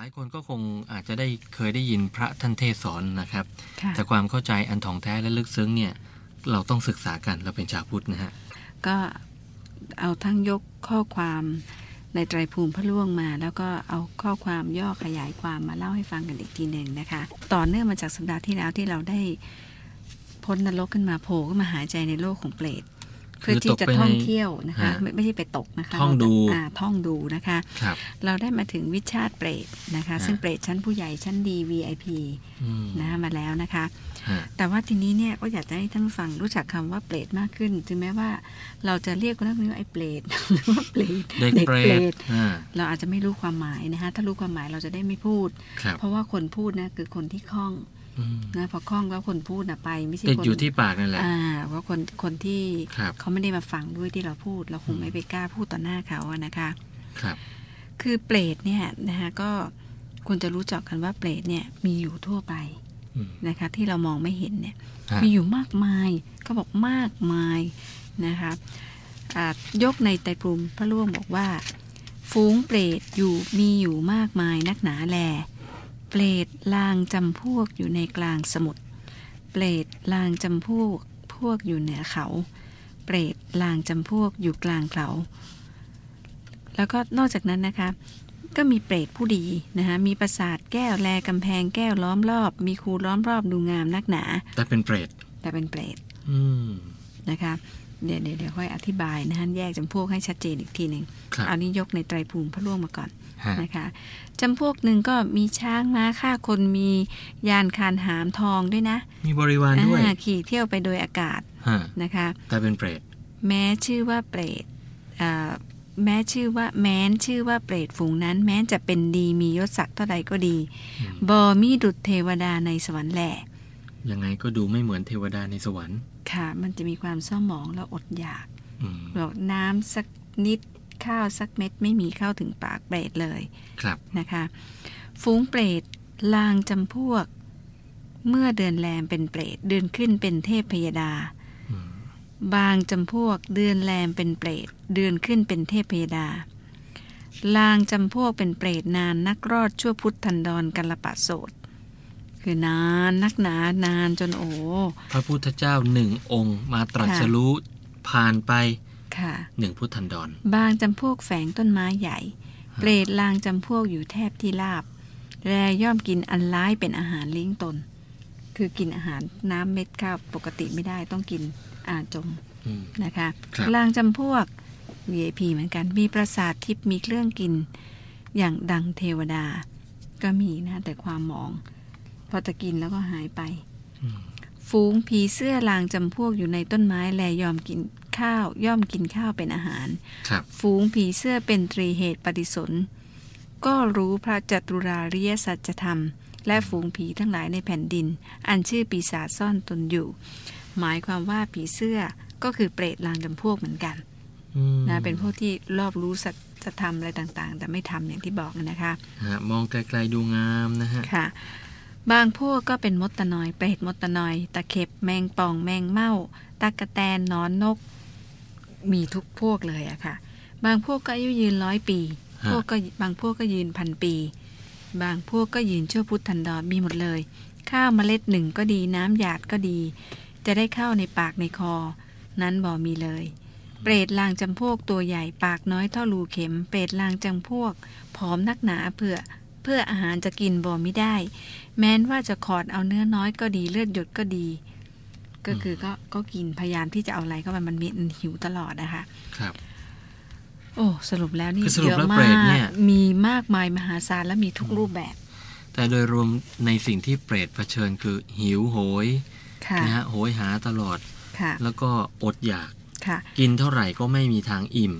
ลายคนก็คงอาจจะได้เคยได้ยินพระท่านเทศสอนนะครับค่ะแต่ความเข้าใจอันถ่องแท้และลึกซึ้งเนี่ยเราต้องศึกษากันเราเป็นชาวพุทธนะฮะก็เอาทั้งยกข้อความในไตรภูมิพระล่วงมา แล้วก็เอาข้อความย่อขยายความมาเล่าให้ฟังกันอีกทีหนึ่งนะคะ ต่อเนื่องมาจากสัปดาห์ที่แล้วที่เราได้พ้นนรกขึ้นมาโผล่ขึ้นมาหายใจในโลกของเปรตคื เพื่ออที่จะตกไปในท่องเที่ยวนะคะฮะไม่ไม่ใช่ไปตกนะคะท่องดูอ่าท่องดูนะคะครับเราได้มาถึงวิชาติเปรตนะคะฮะซึ่งเปรตชั้นผู้ใหญ่ชั้นดี VIP อืมนะคะมาแล้วนะคะฮะแต่ว่าทีนี้เนี่ยก็อยากจะให้ท่านผู้ฟังรู้จักคำว่าเปรตมากขึ้นถึงแม้ว่าเราจะเรียกคนนั้นคนนี้ว่าไอ้เปรตหรือว่าเปรตเด็กเปรตอ่าเราอาจจะไม่รู้ความหมายนะคะถ้ารู้ความหมายเราจะได้ไม่พูดครับเพราะว่าคนพูดนะคือคนที่คล่องอืม นะพอคล่องแล้วคนพูดนะไปไม่ใช่ติดคนอยู่ที่ปากนั่นแหละอ่าเพราะคนคนที่ครับเขาไม่ได้มาฟังด้วยที่เราพูด เราคงอืมไม่ไปกล้าพูดต่อหน้าเขาอะนะคะ ครับ คือเปรตเนี่ยนะคะก็ควรจะรู้จักกันว่าเปรตเนี่ยมีอยู่ทั่วไปอืมนะคะ ที่เรามองไม่เห็นเนี่ยฮะมีอยู่มากมายเขาบอกมากมายนะคะอ่ายกในไตรภูมิพระร่วงบอกว่า ฝูงเปรตอยู่มีอยู่มากมายนักหนาแล เปรตลางจำพวกอยู่ในกลางสมุทร เปรตลางจำพวกพวกอยู่เหนือเขา เปรตลางจำพวกอยู่กลางเขา แล้วก็นอกจากนั้นนะคะ ก็มีเปรตผู้ดีนะคะมีปราสาทแก้วแลกำแพงแก้วล้อมรอบ มีคูล้อมรอบดูงามนักหนา แต่เป็นเปรต แต่เป็นเปรตอืมนะคะเดี๋ยวเดี๋ยวเดี๋ยวค่อยอธิบายนะคะแยกจำพวกให้ชัดเจนอีกทีหนึ่งครับเอานี้ยกในไตรภูมิพระล่วงมาก่อนฮะ นะคะจำพวกหนึ่งก็มีช้างม้าฆ่าคนมียานคานหามทองด้วยนะ มีบริวารด้วยอ่าขี่เที่ยวไปโดยอากาศฮะนะคะแต่เป็นเปรตแม้ชื่อว่าเปรตอ่าแม้ชื่อว่าแม้นชื่อว่าเปรตฝูงนั้น แม้จะเป็นดีมียศศักดิ์เท่าใดก็ดีอืมบอมีดุจเทวดาในสวรรค์แหละยังไงก็ดูไม่เหมือนเทวดาในสวรรค์ ค่ะ มันจะมีความเศร้าหมองและอดอยากอืมบอกน้ำสักนิด ข้าวสักเม็ดไม่มีเข้าถึงปากเปรตเลยครับนะคะฝูงเปรตลางจำพวก เมื่อเดือนแรมเป็นเปรตเดือนขึ้นเป็นเทพพยดาอืมบางจำพวกเดือนแรมเป็นเปรตเดือนขึ้นเป็นเทพพยดา ลางจำพวกเป็นเปรตนานนักรอดชั่วพุทธันดรกัลปะโสดคือนานนักหนานานจนโอ้พระพุทธเจ้าหนึ่งองค์มาตรัสค่ะรู้ผ่านไป ค่ะหนึ่งพุทธันดร บางจำพวกแฝงต้นไม้ใหญ่ เปรตลางจำพวกอยู่แทบที่ราบ แรย่อมกินอันร้ายเป็นอาหารเลี้ยงตน คือกินอาหารน้ำเม็ดข้าวปกติไม่ได้ต้องกินอาจมอืมนะคะครับลางจำพวก VIP เหมือนกัน มีประสาททิพย์มีเครื่องกิน อย่างดังเทวดา ก็มีนะ แต่ความหมอง พอจะกินแล้วก็หายไปอืมฝูงผีเสื้อลางจำพวกอยู่ในต้นไม้แลยอมกิน ข้าว ย่อมกินข้าวเป็นอาหารครับฝูงผีเสื้อเป็นตรีเหตุปฏิสน ก็รู้พระจัตุราริยสัจธรรม และฝูงผีทั้งหลายในแผ่นดิน อันชื่อปีศาจซ่อนตนอยู่ หมายความว่าผีเสื้อก็คือเปรตลางจำพวกเหมือนกันอืมนะเป็นพวกที่รอบรู้สัจธรรมอะไรต่างๆ แต่ไม่ทำอย่างที่บอกนะคะฮะมองไกลๆดูงามนะฮะค่ะ บางพวกก็เป็นมดตะนอย เปรตมดตะนอย ตะเข็บแมงป่องแมงเม่าตะกะแตนหนอนนก มีทุกพวกเลยอะค่ะ บางพวกก็อายุยืนร้อยปีฮะพวกก็บางพวกก็ยืนพันปี บางพวกก็ยืนชั่วพุทธันดรมีหมดเลย ข้าวเมล็ดหนึ่งก็ดีน้ำหยาดก็ดี จะได้เข้าในปากในคอ นั้นบ่มีเลย เปรตลางจำพวกตัวใหญ่ปากน้อยเท่ารูเข็ม เปรตลางจำพวกผอมนักหนาเพื่อเพื่ออาหารจะกินบ่ไม่ได้ แม้นว่าจะขอดเอาเนื้อน้อยก็ดีเลือดหยดก็ดี ก็คือก็ก็กินพยายามที่จะเอาอะไรก็มันมันมีมันหิวตลอดนะคะ ครับ โอ้สรุปแล้วนี่คือสรุปเยอะแล้วมาเปรตเนี่ยกมีมากมายมหาศาลและมีทุกรูปแบบ แต่โดยรวมในสิ่งที่เปรตเผชิญคือหิวโหยค่ะนะฮะโหยหาตลอดค่ะแล้วก็อดอยากค่ะกินเท่าไหร่ก็ไม่มีทางอิ่ม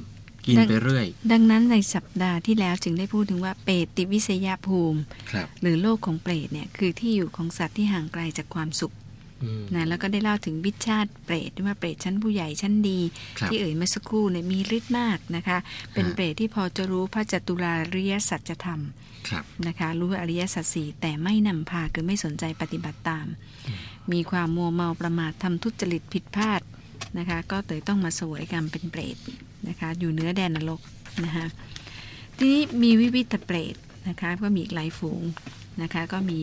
กินดังไปเรื่อย ดังนั้นในสัปดาห์ที่แล้วจึงได้พูดถึงว่าเปรตติวิสยภูมิครับหรือโลกของเปรตเนี่ยคือที่อยู่ของสัตว์ที่ห่างไกลจากความสุขอืม นะแล้วก็ได้เล่าถึงวิชาติเปรตว่าเปรตชั้นผู้ใหญ่ชั้นดีครับที่เอ่ยเมื่อสักครู่เนี่ยมีฤทธิ์มากนะคะ เป็นฮะเปรตที่พอจะรู้พระจัตุราริยสัจธรรมครับนะคะ รู้อริยสัจสี่แต่ไม่นำพาคือไม่สนใจปฏิบัติตาม มีความมัวเมาประมาททำทุจริตผิดพลาดนะคะ ก็เลยต้องมาเสวยกรรมเป็นเปรตนะคะ อยู่เนื้อแดนนรกนะคะทีนี้มีวิวิตเปรตนะคะก็มีอีกหลายฝูงนะคะ ก็มี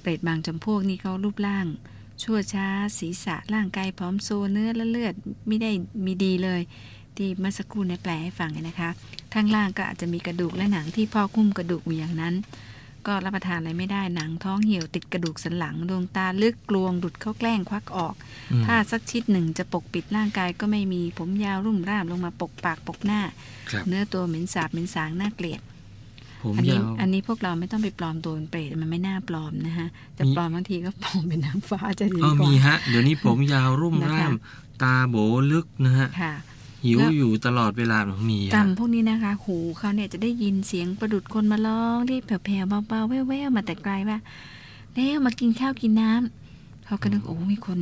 เปรตบางจำพวกนี่เขารูปร่าง ชั่วช้าศีรษะร่างกายพร้อมโซเนื้อและเลือดไม่ได้มีดีเลย ที่เมื่อสักครู่เนี่ยแปลให้ฟังนะคะข้างล่างก็อาจจะมีกระดูกและหนังที่พอกหุ้มกระดูกอยู่อย่างนั้น ก็รับประทานอะไรไม่ได้หนังท้องเหี่ยวติดกระดูกสันหลังดวงตาลึกกลวงดุดเข้าแกล้งควักออกผ้าสักชิดหนึ่งจะปกปิดร่างกายก็ไม่มีผมยาวรุ่มร่ามลงมาปกปากปกหน้า เนื้อตัวเหม็นสาบเหม็นสางน่าเกลียด ผมอันี้ยาวอันนี้พวกเราไม่ต้องไปปลอมตัวเป็นเปรตมันไม่น่าปลอมนะฮะแต่มีปลอมบางทีก็ปลอมเป็นนางฟ้าจะดีเออกว่า มีฮะ เดี๋ยวนี้ผมยาวรุ่มนะคะ ร่ามตาโบลึกนะฮะ ค่ะ หิวแล้ว อยู่ตลอดเวลามีกรรฮะมพวกนี้นะคะ หูเขาเนี่ยจะได้ยินเสียงประดุดคนมาร้องเรียกแผ่วๆเบาๆแว่วๆมาแต่ไกลว่าแล้วมากินข้าวกินน้ำเขาก็นึกโอ้มีคน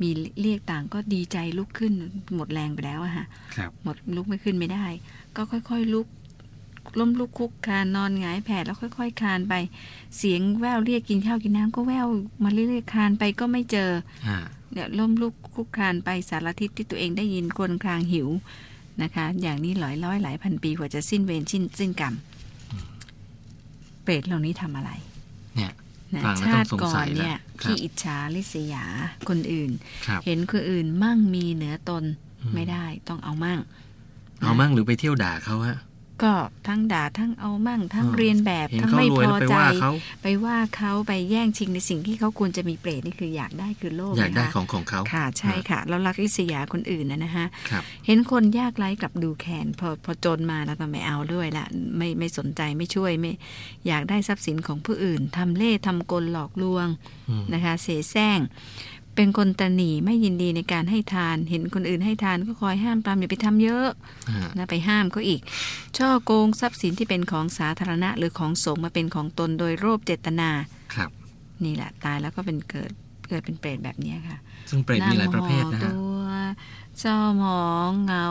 มีเรียกต่างก็ดีใจลุกขึ้นหมดแรงไปแล้วอะฮะครับ หมดลุกไม่ขึ้นไม่ได้ ก็ค่อยๆ ลุก ล้มลุกคุกคลานนอนหงายแผ่แล้วค่อย ๆคลานไป เสียงแววเรียกกินข้าวกินน้ำก็แววมาเรื่อยๆคลานไปก็ไม่เจออ่าเนี่ยล้มลุกคุกคลานไปสารทิศที่ตัวเองได้ยินกลนคลางหิวนะคะ อย่างนี้หลายร้อยหลายพันปีกว่าจะสิ้นเวรสิ้นสิ้นกรรมเปรตเหล่านี้ทำอะไร เนี่ยนะฟังแล้วชาต้องติก่อสงสันยเนี่ยแล้วครับขี้อิจฉาริษยาคนอื่นครับเห็นคนอื่นมั่งมีเหนือตนอืมไม่ได้ต้องเอามั่ง เอามั่งหรือไปเที่ยวด่าเขาฮะ ก็ทั้งด่าทั้งเอามั่งทั้งอ่าเรียนแบบเห็นทั้งเขาไม่รพวยอแล้วไปใจว่าเขาไปว่าเขาไปแย่งชิงในสิ่งที่เขาควรจะมีเปรตนี่คืออยากได้คือโลภอยากได้นะคะของของเขาค่ะใช่ค่ะแล้วรักลิษยาคนอื่นนะนะฮะครับเห็นคนยากไร้กลับดูแขนพอพอจนมาแล้วก็ไม่เอาด้วยละไม่ไม่สนใจไม่ช่วยไม่อยากได้ทรัพย์สินของผู้อื่นทำเล่ห์ทำกลหลอกลวงอืมนะคะ เสแสร้ง เป็นคนตระหนีไม่ยินดีในการให้ทาน เห็นคนอื่นให้ทานก็คอยห้ามปรามอย่าไปทำเยอะอ่านะไปห้ามเขาอีก ช่อโกงทรัพย์สินที่เป็นของสาธารณะ หรือของสงฆ์มาเป็นของตนโดยโลภเจตนาครับ นี่แหละตายแล้วก็เป็นเกิดเกิดเป็นเปรตแบบเนี้ยค่ะ ซึ่งเปรตมีหลายประเภทนะนั่งห่อฮะตัวเศร้าหมองเหงา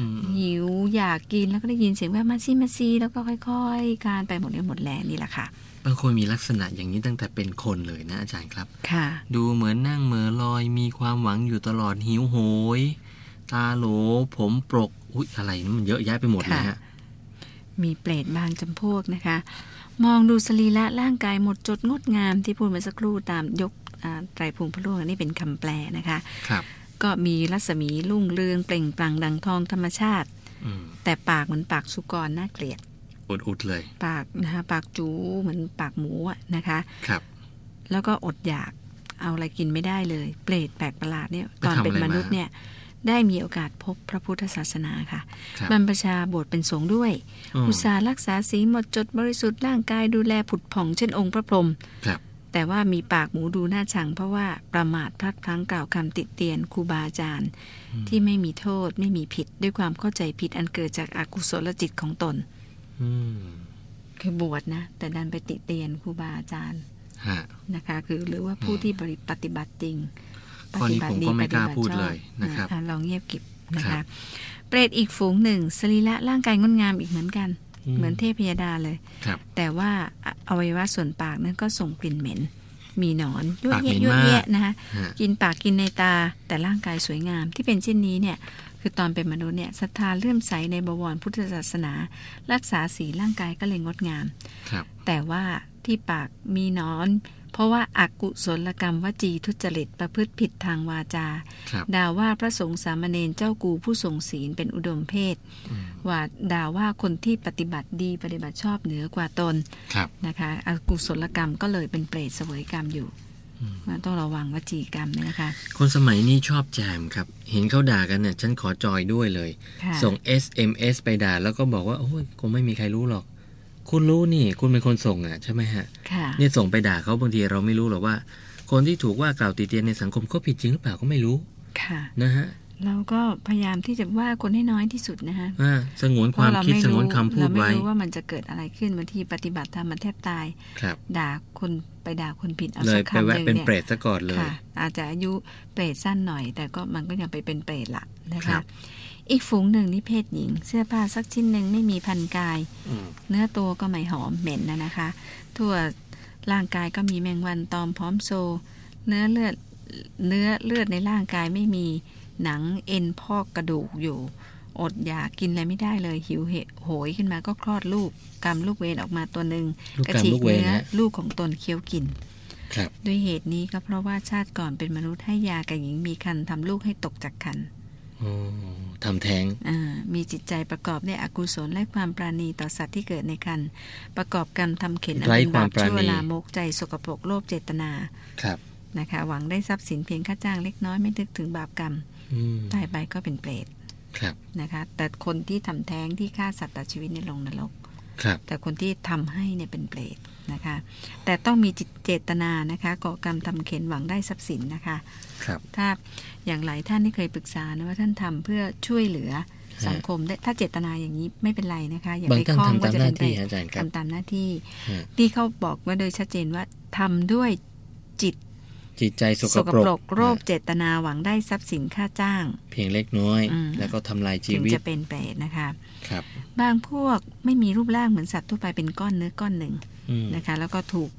อืมหิวอยากกินแล้วก็ได้ยินเสียงแว่วมาซี่มาซีแล้วก็ค่อย ๆ การไปหมดเรี่ยวหมดแรงนี่แหละค่ะ บางคนมีลักษณะอย่างนี้ตั้งแต่เป็นคนเลยนะอาจารย์ครับ ค่ะ ดูเหมือนนั่งเหมือลอยมีความหวังอยู่ตลอดหิวโหย ตาโหลผมปรกอุ๊ยอะไรนี่มันเยอะแยะไปหมดเลยฮะ มีเปรตบางจำพวกนะคะ มองดูสรีระร่างกายหมดจดงดงามที่พูดมาสักครู่ตามยกอ่าไตรภูมิพระร่วงอันนี้เป็นคำแปลนะคะ ครับ ก็มีรัศมีรุ่งเรืองเปล่งปลั่งดังทองธรรมชาติอืมแต่ปากเหมือนปากสุกรน่าเกลียด อุดๆเลย ปากนะคะปากจูเหมือนปากหมูอะนะคะครับ แล้วก็อดอยากเอาอะไรกินไม่ได้เลย เปรตแปลกประหลาดเนี่ยไปตอนทำเป็นอะไรมนุษย์มาเนี่ยได้มีโอกาสพบพระพุทธศาสนาค่ะครับบรรพชาบวชเป็นสงฆ์ด้วยอืมอุตสาห์รักษาศีลหมดจดบริสุทธิ์ร่างกายดูแลผุดผ่องเช่นองค์พระพรหมครับแต่ว่ามีปากหมูดูน่าชัง เพราะว่าประมาทพลัดพลั้งกล่าวคำติเตียนครูบาอาจารย์อืมที่ไม่มีโทษไม่มีผิดด้วยความเข้าใจผิดอันเกิดจากอากุศลจิตของตนอืม คือบวชนะ แต่ดันไปติเตียนครูบาอาจารย์ฮะนะคะ คือหรือว่าผู้ที่ปฏิบัติจริงข้อนี้ผมก็ไม่กล้าพูดเลยนะครับอ่ลองเงียบกิบนะครัคะบเปรตอีกฝูงหนึ่งสรีระร่างกายงดงามอีกเหมือนกัน เหมือนเทพยดาเลยครับแต่ว่าออวัยวะส่วนปากนั้นก็ส่งกลิ่นเหม็น มีหนอนยั่วปากเหม็เยะนยั่วมากแยะนะคะฮะกินปากกินในตาแต่ร่างกายสวยงามที่เป็นเช่นนี้เนี่ยคือตอนเป็นมนุษย์เนี่ยศรัทธาเลื่อมใสในบวรพุทธศาสนา รักษาสีลร่างกายก็เลยงดงามครับ แต่ว่าที่ปากมีหนอน เพราะว่าอากุศลกรรมวจีทุจริตประพฤติผิดทางวาจาครับด่าว่าพระสงฆ์สามเณรเจ้ากูผู้ทรงศีลเป็นอุดมเพศอืม ว่าด่าว่าคนที่ปฏิบัติดีปฏิบัติชอบเหนือกว่าตนครับนะคะอากุศลกรรมก็เลยเป็นเปรตเสวยกรรมอยู่อืมว่าต้องระวังวจีกรรมเนี่ยนะคะ คนสมัยนี้ชอบแจมครับ เห็นเขาด่ากันเนี่ยฉันขอจอยด้วยเลยค่ะส่ง SMS ไปด่าแล้วก็บอกว่าโอ้ยคงไม่มีใครรู้หรอก คุณรู้นี่ คุณเป็นคนส่งอะใช่ไหมฮะค่ะเนี่ยส่งไปด่าเขาบางทีเราไม่รู้หรอกว่า คนที่ถูกว่ากล่าวติเตียนในสังคมเขาผิดจริงหรือเปล่าก็ไม่รู้ค่ะนะฮะ เราก็พยายามที่จะว่าคนให้น้อยที่สุดนะคะอ่าสงวนความคิดสงวนคำพูดเราไม่ไว้รู้ว่ามันจะเกิดอะไรขึ้นบางทีปฏิบัติธรรมมันแทบตายครับด่าคนไปด่าคนผิดเอาเลสัยกไปคำหแวะนึ่งเป็นเนี่ยเปรตซะก่อนเลยค่ะอาจจะอายุเปรตสั้นหน่อย แต่ก็มันก็ยังไปเป็นเปรตละนะครัคะบอีกฝูงหนึ่งนี่เพศหญิง เสื้อผ้าสักชิ้นหนึ่งไม่มีพันกายอืมเนื้อตัวก็ไม่หอมเหม็นนะนะคะ ทั่วร่างกายก็มีแมงวันตอมพร้อมโซ เนื้อเลือดเนื้อเลือดในร่างกายไม่มี หนังเอ็นพอกกระดูกอยู่ อดอยากกินอะไรไม่ได้เลยหิวเหโหยขึ้นมาก็คลอดลูกกำลูกเวนออกมาตัวหนึ่งลูกกระกรรมฉีลูกกเวรเนื้อนะลูกของตนเคี้ยวกินครับด้วยเหตุนี้ก็เพราะว่าชาติก่อนเป็นมนุษย์ให้ยากับหญิงมีคันทำลูกให้ตกจากคันอ๋อทำแท้งอ่ามีจิตใจประกอบด้วยอกุศลและความปราณีต่อสัตว์ที่เกิดในคันประกอบกรรมทำเข็นอันไร้เป็นควาบามปปราชั่วณีลามกใจสกปรกโลภเจตนา ครับ นะคะ หวังได้ทรัพย์สินเพียงค่าจ้างเล็กน้อยไม่นึกถึงบาปกรรมอืม ตายไปก็เป็นเปรตครับนะคะ แต่คนที่ทำแท้งที่ฆ่าสัตว์ตัดชีวิตในยลงนรกครับแต่คนที่ทำให้เนี่ยเป็นเปรตนะคะ แต่ต้องมีจิตเจตนานะคะก่อกรรมทำเข็นหวังได้ทรัพย์สินนะคะครับถ้าอย่างหลายท่านที่เคยปรึกษานะว่าท่านทำเพื่อช่วยเหลือสังคมได้ถ้าเจตนาอย่างนี้ไม่เป็นไรนะคะอย่าบางไปท่านคล้องทำว่าตามจะหเป็น้านเปรที่ตอาจารย์ครับทำตามหน้าที่ฮะที่เขาบอกว่าโดยชัดเจนว่าทำด้วยจิต จิตใจสสกกปรปรกกโรคเจตนาหวังได้ทรัพย์สินค่าจ้าง เพียงเล็กน้อยอืมแล้วก็ทำลายชีถึงวิตจะเป็นเปรตนะคะครับ บางพวกไม่มีรูปร่างเหมือนสัตว์ทั่วไปเป็นก้อนเนื้อก้อนหนึ่งอืมนะคะ แล้วก็ถูก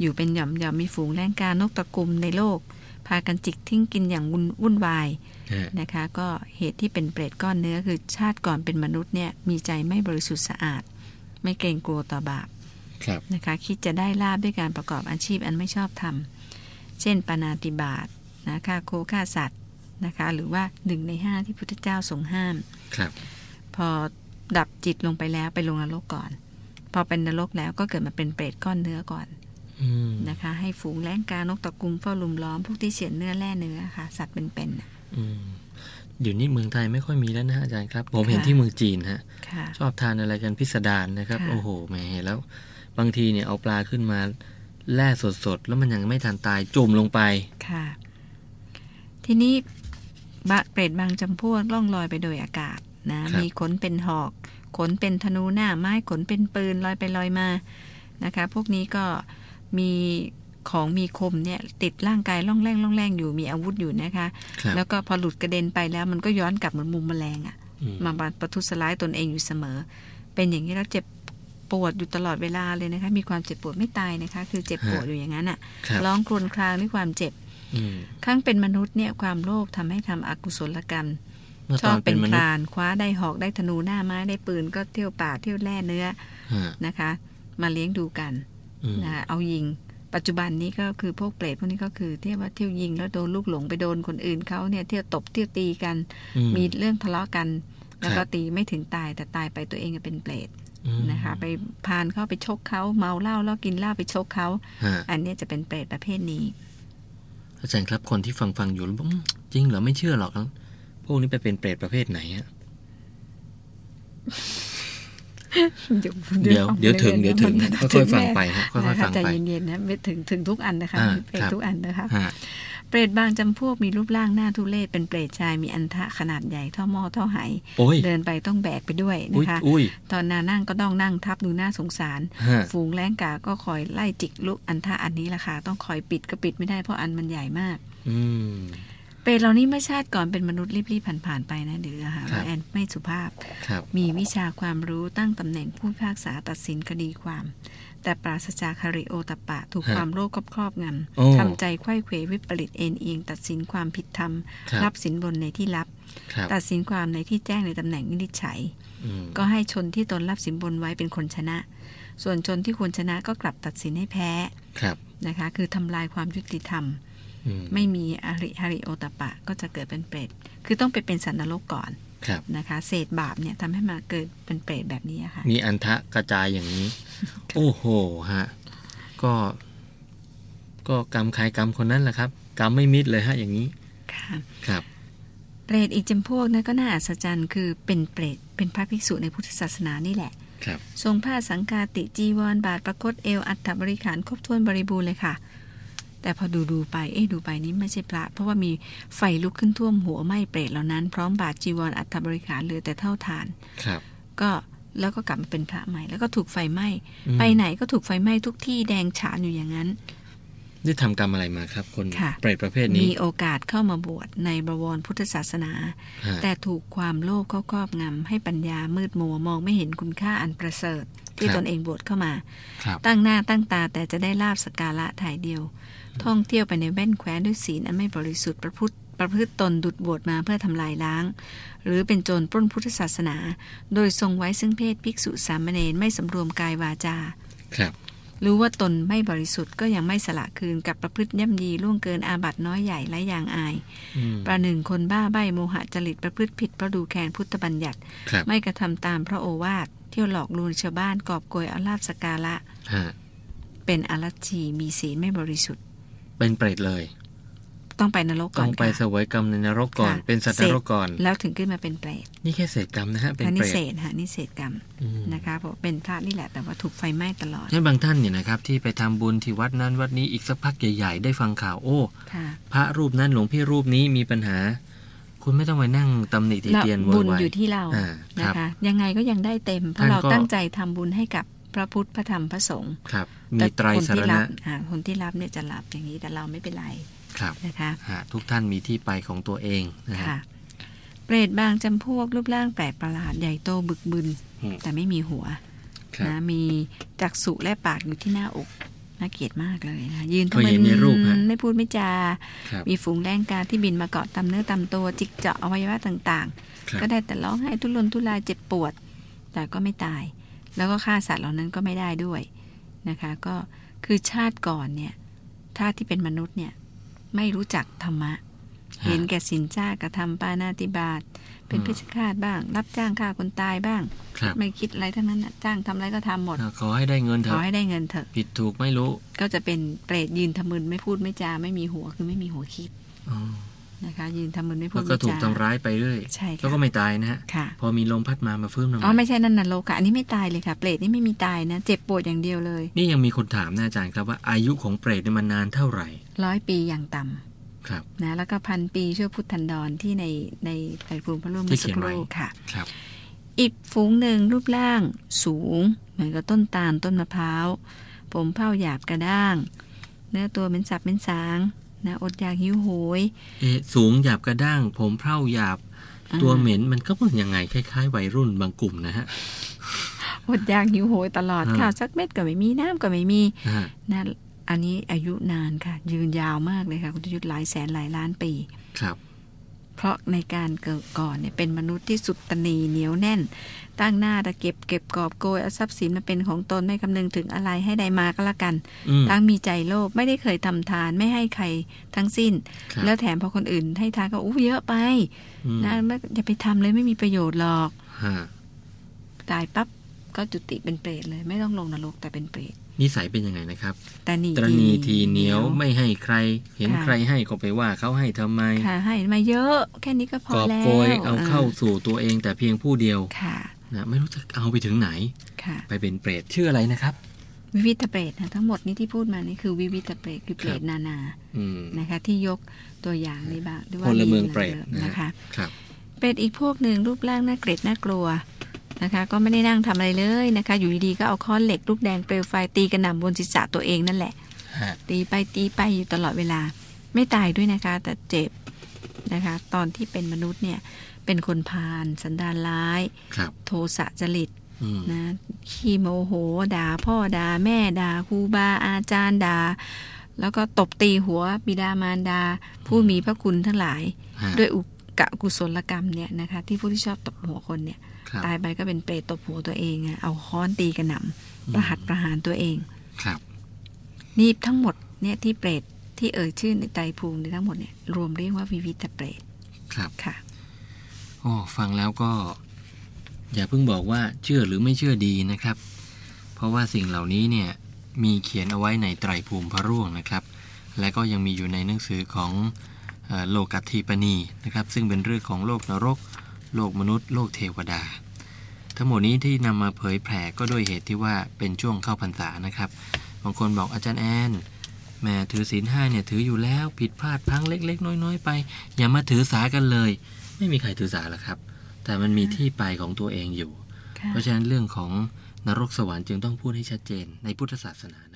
อยู่เป็นหย่อมหย่อมๆมีฝูงแรงกานกตะกุมในโลก พากันจิกทิ้งกินอย่างวุ่นวุ่นวายฮะนะคะ ก็เหตุที่เป็นเปรตก้อนเนื้อคือชาติก่อนเป็นมนุษย์เนี่ยมีใจไม่บริสุทธิ์สะอาด ไม่เกรงกลัวต่อบาปครับนะคะคิดจะได้ลาบด้วยการประกอบอาชีพอันไม่ชอบธรรม เช่น ปานาติบาตนะฆ่าโคฆ่าสัตว์นะคะ หรือว่าหนึ่งในห้าที่พุทธเจ้าทรงห้าม ครับ พอดับจิตลงไปแล้วไปลงนรกก่อน พอเป็นนรกแล้วก็เกิดมาเป็นเปรตก้อนเนื้อก่อนอืมนะคะ ให้ฝูงแล้งกานกตะกุมเฝ้าลุมล้อมพวกที่เฉียนเนื้อแล่เนื้อค่ะ สัตว์เป็นๆน่ะอืมเดี๋ยวนี้เมืองไทยไม่ค่อยมีแล้วนะอาจารย์ครับ ผมเห็นค่ะที่เมืองจีนฮะค่ะชอบทานอะไรกันพิสดารนะครับค่ะโอ้โหแหมแล้ว บางทีเนี่ยเอาปลาขึ้นมา แล่สดๆ แล้วมันยังไม่ทันตายจุ่มลงไป ค่ะ ทีนี้บะเปรตบางจำพวกล่องลอยไปโดยอากาศนะครับมีขนเป็นหอก ขนเป็นธนูหน้าไม้ ขนเป็นปืนลอยไปลอยมานะคะ พวกนี้ก็มีของมีคมเนี่ยติดร่างกายล่องแรงล่องแรงอยู่มีอาวุธอยู่นะคะครับแล้วก็พอหลุดกระเด็นไปแล้วมันก็ย้อนกลับเหมือนมุมแมลงอะอืมมาประทุษร้ายตนเองอยู่เสมอ เป็นอย่างนี้แล้วเจ็บ ปวดอยู่ตลอดเวลาเลยนะคะ มีความเจ็บปวดไม่ตายนะคะ คือเจ็บปวดอยู่อย่างนั้นอะครับร้องครวญครางด้วยความเจ็บอืมครั้งเป็นมนุษย์เนี่ยความโลภทำให้ทำอกุศลกรรมเมื่อชตออบนเป็เป็นนมพนุษย์รานคว้าได้หอกได้ธนูหน้าไม้ได้ปืนก็เที่ยวป่าเที่ยวแล่เนื้อฮะนะคะ มาเลี้ยงดูกันอืมนะคะเอายิง ปัจจุบันนี้ก็คือพวกเปรตพวกนี้ก็คือเที่ยวว่าเที่ยวยิงแล้วโดนลูกหลงไปโดนคนอื่นเขาเนี่ยเที่ยวตบเที่ยวตีกันอืมีเรื่องทะเลาะกัน แล้วคก็รับตีไม่ถึงตายแต่ตายไปตัวเองก็เป็นเปรตอืม นะคะไปพานเข้าไปชกเขาเมาเหล้าแล้วกินเหล้าไปชกเขาฮะอันเนี้ยจะเป็นเปรตประเภทนี้ อาจารย์ครับคนที่ฟังฟังอยู่แล้วบอกอืมจริงเหรอไม่เชื่อหรอกครับพวกนี้ไปเป็นเปรตประเภทไหนฮะเดี๋ยวเดี๋ยวถึงเดี๋ยวถึงค่อยๆฟังไปฮะค่อยๆฟังใจไปเย็นๆนะไม่ถึงถึงทุกอันนะคะอ่าเปรตครับทุกอันนะคะฮะ เปรตบางจำพวกมีรูปร่างหน้าทุเรศเป็นเปรตชายมีอันทะขนาดใหญ่เท่าหม้อเท่าไหโอ้ยเดินไปต้องแบกไปด้วยอุ้ยนะคะอุ้ยตอนนานั่งก็ต้องนั่งทับดูน่าสงสารฮะฝูงแรงกาก็คอยไล่จิกลูกอันทะอันนี้ล่ะค่ะต้องคอยปิดก็ปิดไม่ได้เพราะอันมันใหญ่มาก อืมเปรตเหล่านี้ไม่ชาติก่อนเป็นมนุษย์รีบๆผ่านๆไปนะเดี๋ยวจะหาครัว่าบแอนไม่สุภาพครับมีวิชาความรู้ตั้งตำแหน่งผู้พิพากษาตัดสินคดีความ แต่ปราศจากคาริโอตปปะถูกฮะความโลภครอบงโอ้ำทำใจไขว้เขววิปริตเอ็นเอียงตัดสินความผิดธรรมครับรับสินบนในที่ลับครับ ตัดสินความในที่แจ้งในตำแหน่งวินิจฉัยอืมก็ให้ชนที่ตนรับสินบนไว้เป็นคนชนะ ส่วนชนที่ควรชนะก็กลับตัดสินให้แพ้ครับนะคะ คือทำลายความยุติธรรมอืมไม่มีอริฮาริโอตปปะก็จะเกิดเป็นเปรตคือต้องไปเป็นสันนรกก่อนครับ นะคะ เศษบาปเนี่ยทำให้มาเกิดเป็นเปรตแบบนี้อะค่ะ มีอันทะกระจายอย่างนี้ โอ้โหฮะ ก็ ก็กรรมใครกรรมคนนั้นแหละครับ กรรมไม่มิดเลยฮะ อย่างนี้ค่ะครับเปรตอีกจำพวกนั้นก็น่าอัศจรรย์คือเป็นเปรตเป็นพระภิกษุในพุทธศาสนานี่แหละครับทรงผ้าสังกาติจีวรบาทประคตเอวอัฐบริขารครบถ้วนบริบูรณ์เลยค่ะ แต่พอดูดูไปเอ๊ะดูไปนี้ไม่ใช่พระ เพราะว่ามีไฟลุกขึ้นท่วมหัวไหม้เปรตเหล่านั้น พร้อมบาทจีวรอัฐบริขารเหลือแต่เท่าฐานครับ ก็แล้วก็กลับมาเป็นพระใหม่ แล้วก็ถูกไฟไหม้อืมไปไหนก็ถูกไฟไหม้ทุกที่แดงฉานอยู่อย่างนั้นได้ทำกรรมอะไรมาครับ คนค่ะเปรตประเภทนี้ มีโอกาสเข้ามาบวชในบวรพุทธศาสนาฮะแต่ถูกความโลภเข้าครอบงำให้ปัญญามืดมัวมองไม่เห็นคุณค่าอันประเสริฐ ที่ครับตนเองบวชเข้ามาครับตั้งหน้าตั้งตาแต่จะได้ลาบสกการะถ่ายเดียว ท่องเที่ยวไปในแว่นแคว้นด้วยศีลอันไม่บริสุทธิ์ประพฤติประพฤติตนดุดบวชมาเพื่อทำลายล้าง หรือเป็นโจรปล้นพุทธศาสนา โดยทรงไว้ซึ่งเพศภิกษุสามเณรไม่สำรวมกายวาจา ครับ รู้ว่าตนไม่บริสุทธิ์ก็ยังไม่สละคืนกับประพฤติย่ำยีล่วงเกินอาบัติน้อยใหญ่และยางอายอืมประหนึ่งคนบ้าใบโมหะจริตประพฤติผิดเพราะดูแคลนพุทธบัญญัติครับไม่กระทำตามพระโอวาทเที่ยวหลอกลวงชาวบ้านกอบโกยเอาลาบสกการะฮะเป็นอรัชชีมีศีลไม่บริสุทธิ์ เป็นเปรตเลย ต้องไปนรกก่ต้ออนงไปเสค่ะวยกรรมในนรกก่อนค่ะเป็นสัตว์เสนร็จรกก่อน แล้วถึงขึ้นมาเป็นเปรตนี่แค่เศษกรรมนะฮะเป็นอันเปนี้รตเศษค่ะนี่เศษกรรมอืมนะคะเพราะเป็นพระนี่แหละแต่ว่าถูกไฟไหม้ตลอดงั้นบางท่านเนี่ยนะครับที่ไปทำบุญที่วัดนั้นวัดนี้อีกสักพักใหญ่ ๆ ได้ฟังข่าวโอ้ค่ะพระรูปนั้นหลวงพี่รูปนี้มีปัญหา คุณไม่ต้องไปนั่งตำหนิติแล้วเตียนโวบุยญวายอยู่ที่เราอ่าคนะรับคะยังไงก็ยังได้เต็มเพราะท่านเราก็ตั้งใจทำบุญให้กับพระพุทธพระธรรมพระสงฆ์ครับมีแต่ไตรคนสารที่ณะรับอ่าคนที่รับเนี่ยจะรับอย่างนี้แต่เราไม่เป็นไร ครับนะคะฮะทุกท่านมีที่ไปของตัวเองนะฮะค่ะเปรตบางจำพวกรูปร่างแปลกประหลาดใหญ่โตบึกบึนอืมแต่ไม่มีหัวครับนะมีจักษุและปากอยู่ที่หน้าอกน่าเกลียดมากเลยนะยืนเคยเห็นในรูปฮะไม่พูดไม่จาครับมีฝูงแรงกาที่บินมาเกาะตามเนื้อตามตัว จิกเจาะอวัยวะต่างครับๆก็ได้แต่ร้องไห้ทุรนทุรายเจ็บปวด แต่ก็ไม่ตาย แล้วก็ฆ่าสัตว์เหล่านั้นก็ไม่ได้ด้วยนะคะ ก็คือชาติก่อนเนี่ยถ้าที่เป็นมนุษย์เนี่ย ไม่รู้จักธรรมะ เห็นแก่สินจ้ากระทำปานาติบาตเป็นเพชฌฆาตบ้าง รับจ้างฆ่าคนตายบ้างครับไม่คิดอะไรทั้งนั้นน่ะจ้างทำอะไรก็ทำหมดอ่าขอให้ได้เงินเถขออะให้ได้เงินเถอะผิดถูกไม่รู้ ก็จะเป็นเปรตยืนทำมึนไม่พูดไม่จาไม่มีหัวคือไม่มีหัวคิดอ๋อ นะคะยืนทำมึนไม่พูแล้ดวก็ไม่ถูกจาทำร้ายไปเรื่อยใช่แล้วค่ะก็ไม่ตายนะฮะค่ะพอมีลมพัดมามาฟื้นมาใหอ๋อม่ไม่ใช่นั่นนรกค่ะอันนี้ไม่ตายเลยค่ะ เปรตนี่ไม่มีตายนะ เจ็บปวดอย่างเดียวเลย นี่ยังมีคนถามนะอาจารย์ครับว่าอายุของเปรตเนี่ยมันนานเท่าไหร่ร้อยปีอย่างต่ำครับนะแล้วก็พันปีช่วยพุทธันดรที่ในในไตรภูมิพระร่วมที่เมื่อสักเขียนคไว้รู่ค่ะครับอีกฝูงหนึ่งรูปร่างสูง เหมือนกับต้นตาลต้นมะพร้าว ผมเผ้าหยาบกระด้าง เนื้อตัวเป็นสับเป็นสาง นะอดอยากหิวโหย เอะสูงหยาบกระด้าง ผมเผ่าหยาบอ่าตัวเหม็นมันก็เป็นยังไงคล้ายๆวัยรุ่นบางกลุ่มนะฮะ อดอยากหิวโหยตลอดอ่า ข้าวสักเม็ดก็ไม่มีน้ำก็ไม่มีนะฮะนะอันนี้อายุนานค่ะ ยืนยาวมากเลยค่ะ คุณยุทธหลายแสนหลายล้านปี ครับ เพราะในการเกิดก่อนเนี่ยเป็นมนุษย์ที่สุดตนีเหนียวแน่น ตั้งหน้าตะเก็บเก็บกอบโกยเอาทรัพย์สินมาเป็นของตนไม่คำนึงถึงอะไรให้ได้มาก็แล้วกันอืมตั้งมีใจโลภไม่ได้เคยทำทานไม่ให้ใครทั้งสิ้นครับแล้วแถมพอคนอื่นให้ทานก็อู้เยอะไปอืมนะไม่อย่าไปทำเลยไม่มีประโยชน์หรอกฮะตายปั๊บก็จุติเป็นเปรตเลย ไม่ต้องลงนรกแต่เป็นเปรต นิสัยเป็นยังไงนะครับแต่นี่ตรณีทีเหนียวไม่ให้ใคร เห็นค่ะใครให้ก็ไปว่าเขาให้ทำไมค่ะให้มาเยอะแค่นี้ก็พอกอบแล้วโกยเอาเข้าสู่ตัวเองแต่เพียงผู้เดียวค่ะนะไม่รู้จะเอาไปถึงไหนค่ะไปเป็นเปรตชื่ออะไรนะครับ วิวิตเปรตนะทั้งหมดนี้ที่พูดมานี่คือวิวิตเปรตคือเปรตนานาอืมนะคะ ที่ยกตัวอย่างในบางหรือว่าพลเมืองลีเปรตนะนะคะครับเปรตอีกพวกหนึ่งรูปร่างน่าเกลียดน่ากลัว นะคะ ก็ไม่ได้นั่งทำอะไรเลยนะคะ อยู่ดีๆก็เอาค้อนเหล็กลูกแดงเปลวไฟตีกระหน่ำบนศีรษะตัวเองนั่นแหละฮะตีไปตีไปอยู่ตลอดเวลา ไม่ตายด้วยนะคะ แต่เจ็บนะคะ ตอนที่เป็นมนุษย์เนี่ย เป็นคนพาลสันดานร้ายครับโทสะจริตอืมนะขี้โมโหด่าพ่อด่าแม่ด่าครูบาอาจารย์ด่าแล้วก็ตบตีหัวบิดามารดา ผู้มีพระคุณทั้งหลายฮะด้วยอุกะกุศลกรรมเนี่ยนะคะ ที่ผู้ที่ชอบตบหัวคนเนี่ยครับ ตายไปก็เป็นเปรตตบหัวตัวเองอะเอาค้อนตีกระหน่ำประหัตประหารตัวเองครับนี่ทั้งหมดเนี่ยที่เปรตที่เอ่ยชื่อในไตรภูมิในทั้งหมดเนี่ยรวมเรียกว่าวิวิตเปรตครับค่ะโอ้ฟังแล้วก็ อย่าเพิ่งบอกว่าเชื่อหรือไม่เชื่อดีนะครับ เพราะว่าสิ่งเหล่านี้เนี่ยมีเขียนเอาไว้ในไตรภูมิพระร่วงนะครับ และก็ยังมีอยู่ในหนังสือของเอ่อโลกัตถีปณีนะครับ ซึ่งเป็นเรื่องของโลกนรก โลกมนุษย์โลกเทวดา ทั้งหมดนี้ที่นำมาเผยแผ่ก็ด้วยเหตุที่ว่าเป็นช่วงเข้าพรรษานะครับบางคนบอกอาจารย์แอนแหม่ถือศีลห้าเนี่ยถืออยู่แล้วผิดพลาดพลังเล็ก ๆ น้อยๆ ไป อย่ามาถือสากันเลย ไม่มีใครถือสาหรอกครับ แต่มันมีที่ไปของตัวเองอยู่ค่ะเพราะฉะนั้นเรื่องของนรกสวรรค์จึงต้องพูดให้ชัดเจนในพุทธศาสนานะครับ